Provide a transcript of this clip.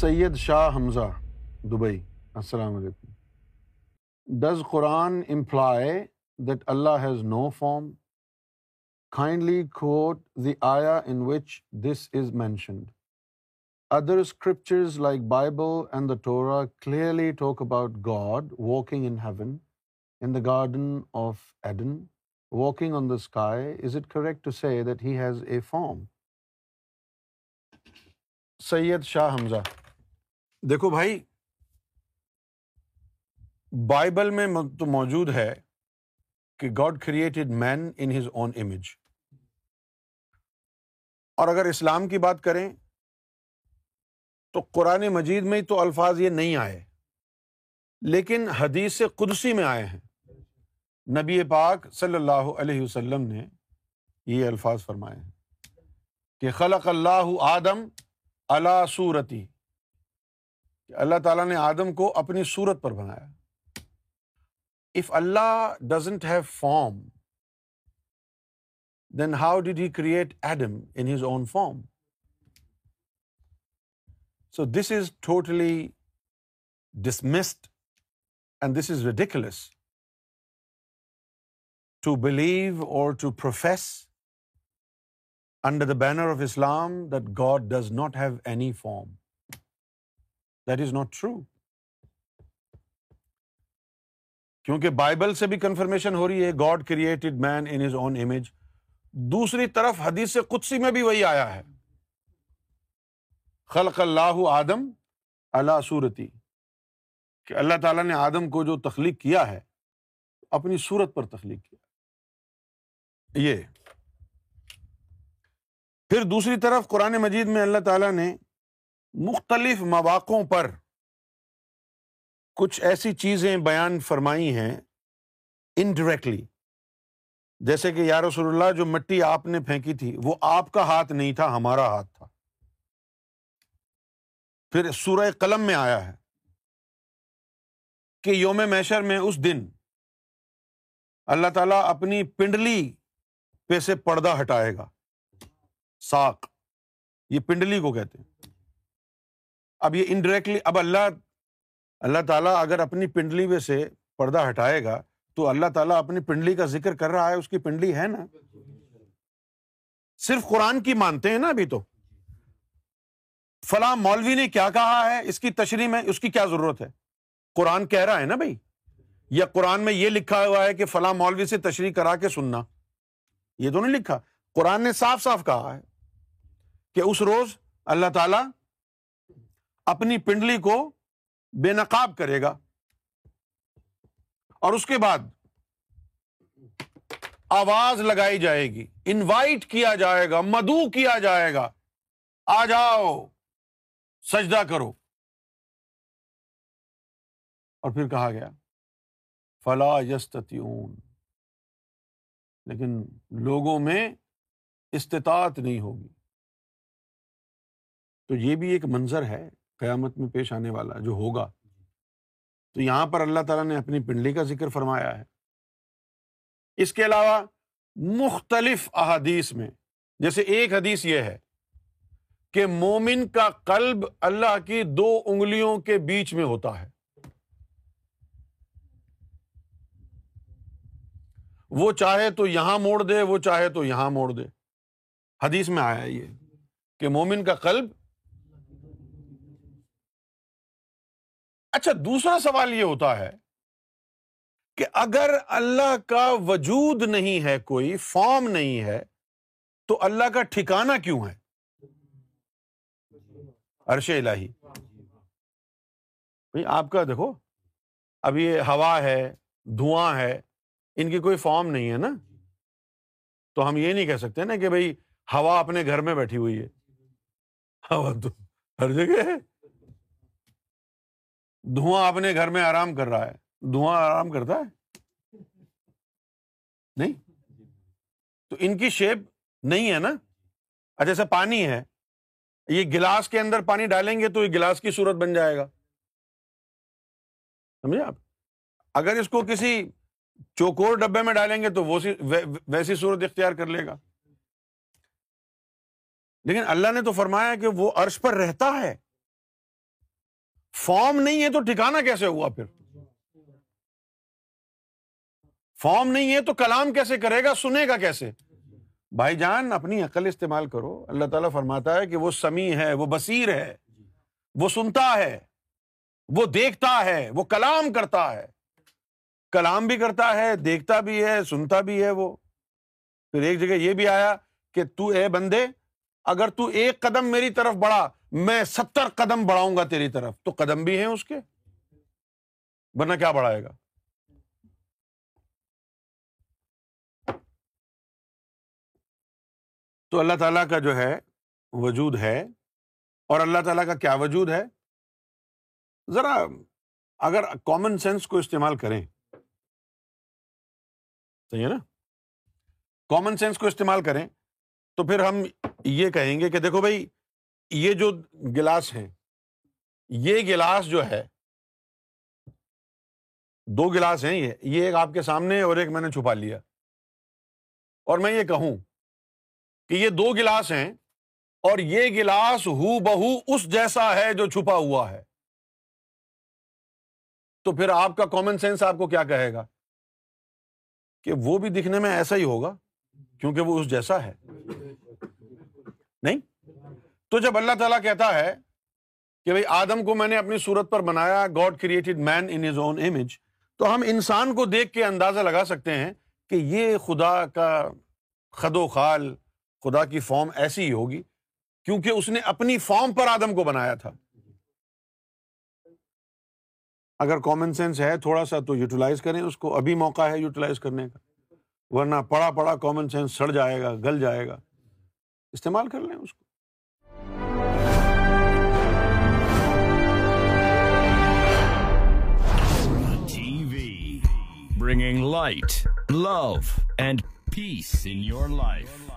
سید شاہ حمزہ، Dubai. السلام علیکم۔ Does Quran imply that Allah has no form kindly quote the ayah in which this is mentioned other scriptures like Bible and the Torah clearly talk about God walking in heaven in the garden of Eden walking on the sky is it correct to see that he has a form Syed Shah Hamza دیکھو بھائی، Bible میں تو موجود ہے کہ God created man in his own image اور اگر اسلام کی بات کریں، تو قرآن مجید میں تو الفاظ یہ نہیں آئے، لیکن حدیث قدسی میں آئے ہیں۔ نبی پاک صلی اللہ علیہ وسلم نے یہ الفاظ فرمائے ہیں کہ خلق اللہ آدم اللہ صورتی۔ کہ اللہ تعالیٰ نے آدم کو اپنی صورت پر بنایا۔ If Allah doesn't have form then how did he create Adam in his own form so this is totally dismissed and this is ridiculous to believe or to profess under the banner of Islam that God does not have any form that is not true کیونکہ Bible سے بھی confirmation ہو رہی ہے God created man in his own image دوسری طرف حدیث قدسی میں بھی وہی آیا ہے۔ خلق اللہ آدم اللہ صورتی۔ کہ اللہ تعالیٰ نے آدم کو جو تخلیق کیا ہے، اپنی صورت پر تخلیق کیا۔ یہ۔ پھر دوسری طرف قرآن مجید میں اللہ تعالیٰ نے مختلف مواقعوں پر کچھ ایسی چیزیں بیان فرمائی ہیں انڈائریکٹلی جیسے کہ یا رسول اللہ، جو مٹی آپ نے پھینکی تھی، وہ آپ کا ہاتھ نہیں تھا، ہمارا ہاتھ تھا۔ پھر سورہ قلم میں آیا ہے کہ یوم میشر میں اس دن اللہ تعالیٰ اپنی پنڈلی پہ سے پردہ ہٹائے گا۔ ساک یہ پنڈلی کو کہتے ہیں۔ اب یہ انڈائریکٹلی اب اللہ اللہ تعالیٰ اگر اپنی پنڈلی میں سے پردہ ہٹائے گا تو اللہ تعالیٰ اپنی پنڈلی کا ذکر کر رہا ہے، اس کی پنڈلی ہے نا؟ صرف قرآن کی مانتے ہیں نا ابھی تو۔ فلاں مولوی نے کیا کہا ہے؟ اس کی تشریح میں اس کی کیا ضرورت ہے؟ قرآن کہہ رہا ہے نا بھائی؟ یا قرآن میں یہ لکھا ہوا ہے کہ فلاں مولوی سے تشریح کرا کے سننا۔ یہ تو نہیں لکھا۔ قرآن نے صاف صاف کہا ہے کہ اس روز اللہ تعالی اپنی پنڈلی کو بے نقاب کرے گا۔ اور اس کے بعد آواز لگائی جائے گی۔ انوائٹ کیا جائے گا مدو کیا جائے گا۔ آ جاؤ، سجدہ کرو۔ اور پھر کہا گیا، فلا یستون لیکن لوگوں میں استطاعت نہیں ہوگی۔ تو یہ بھی ایک منظر ہے۔ قیامت میں پیش آنے والا جو ہوگا۔ تو یہاں پر اللہ تعالیٰ نے اپنی پنڈلی کا ذکر فرمایا ہے۔ اس کے علاوہ مختلف احادیث میں، جیسے ایک حدیث یہ ہے کہ مومن کا قلب اللہ کی دو انگلیوں کے بیچ میں ہوتا ہے۔ وہ چاہے تو یہاں موڑ دے، وہ چاہے تو یہاں موڑ دے۔ حدیث میں آیا یہ کہ مومن کا قلب اچھا دوسرا سوال یہ ہوتا ہے کہ اگر اللہ کا وجود نہیں ہے کوئی فارم نہیں ہے، تو اللہ کا ٹھکانا کیوں ہے؟ عرش الہی۔ بھائی، آپ کا دیکھو، اب یہ ہوا ہے، دھواں ہے، ان کی کوئی فارم نہیں ہے نا؟ تو ہم یہ نہیں کہہ سکتے نا کہ بھائی، ہوا اپنے گھر میں بیٹھی ہوئی ہے۔ ہوا تو ہر جگہ ہے۔ دھواں اپنے گھر میں آرام کر رہا ہے۔ دھواں آرام کرتا ہے؟ نہیں۔ تو ان کی شیپ نہیں ہے نا؟ جیسے پانی ہے۔ یہ گلاس کے اندر پانی ڈالیں گے تو یہ گلاس کی صورت بن جائے گا۔ سمجھے آپ؟ اگر اس کو کسی چوکور ڈبے میں ڈالیں گے تو وہ ویسی صورت اختیار کر لے گا۔ لیکن اللہ نے تو فرمایا کہ وہ عرش پر رہتا ہے۔ فارم نہیں ہے تو ٹھکانا کیسے ہوا پھر؟ فارم نہیں ہے تو کلام کیسے کرے گا؟ سنے گا کیسے؟ بھائی جان، اپنی عقل استعمال کرو۔ اللہ تعالیٰ فرماتا ہے کہ وہ سمیع ہے، وہ بصیر ہے، وہ سنتا ہے، وہ دیکھتا ہے، وہ کلام کرتا ہے۔ کلام بھی کرتا ہے، دیکھتا بھی ہے، سنتا بھی ہے وہ۔ پھر ایک جگہ یہ بھی آیا کہ تو اے بندے اگر تو ایک قدم میری طرف بڑھا، میں ستر قدم بڑھاؤں گا تیری طرف، تو قدم بھی ہیں اس کے؟ ورنہ کیا بڑھائے گا؟ تو اللہ تعالیٰ کا جو ہے، وجود ہے، اور اللہ تعالیٰ کا کیا وجود ہے؟ ذرا اگر کامن سینس کو استعمال کریں۔ صحیح ہے نا؟ کامن سینس کو استعمال کریں۔ تو پھر ہم یہ کہیں گے کہ دیکھو بھائی، یہ جو گلاس ہے یہ گلاس جو ہے، دو گلاس ہیں یہ یہ ایک آپ کے سامنے اور ایک میں نے چھپا لیا۔ اور میں یہ کہوں کہ یہ دو گلاس ہیں اور یہ گلاس ہو بہو اس جیسا ہے جو چھپا ہوا ہے۔ تو پھر آپ کا کامن سینس آپ کو کیا کہے گا؟ کہ وہ بھی دکھنے میں ایسا ہی ہوگا کیونکہ وہ اس جیسا ہے۔ نہیں؟ تو جب اللہ تعالیٰ کہتا ہے کہ بھائی آدم کو میں نے اپنی صورت پر بنایا God created man in his own image تو ہم انسان کو دیکھ کے اندازہ لگا سکتے ہیں کہ یہ خدا کا خد و خال، خدا کی فارم ایسی ہی ہوگی، کیونکہ اس نے اپنی فارم پر آدم کو بنایا تھا۔ اگر کامن سینس ہے تھوڑا سا تو یوٹیلائز کریں، اس کو ابھی موقع ہے یوٹیلائز کرنے کا۔ ورنہ پڑا پڑا کامن سینس سڑ جائے گا، گل جائے گا۔ استعمال کر لیں اس کو۔ Bringing light love and peace in your life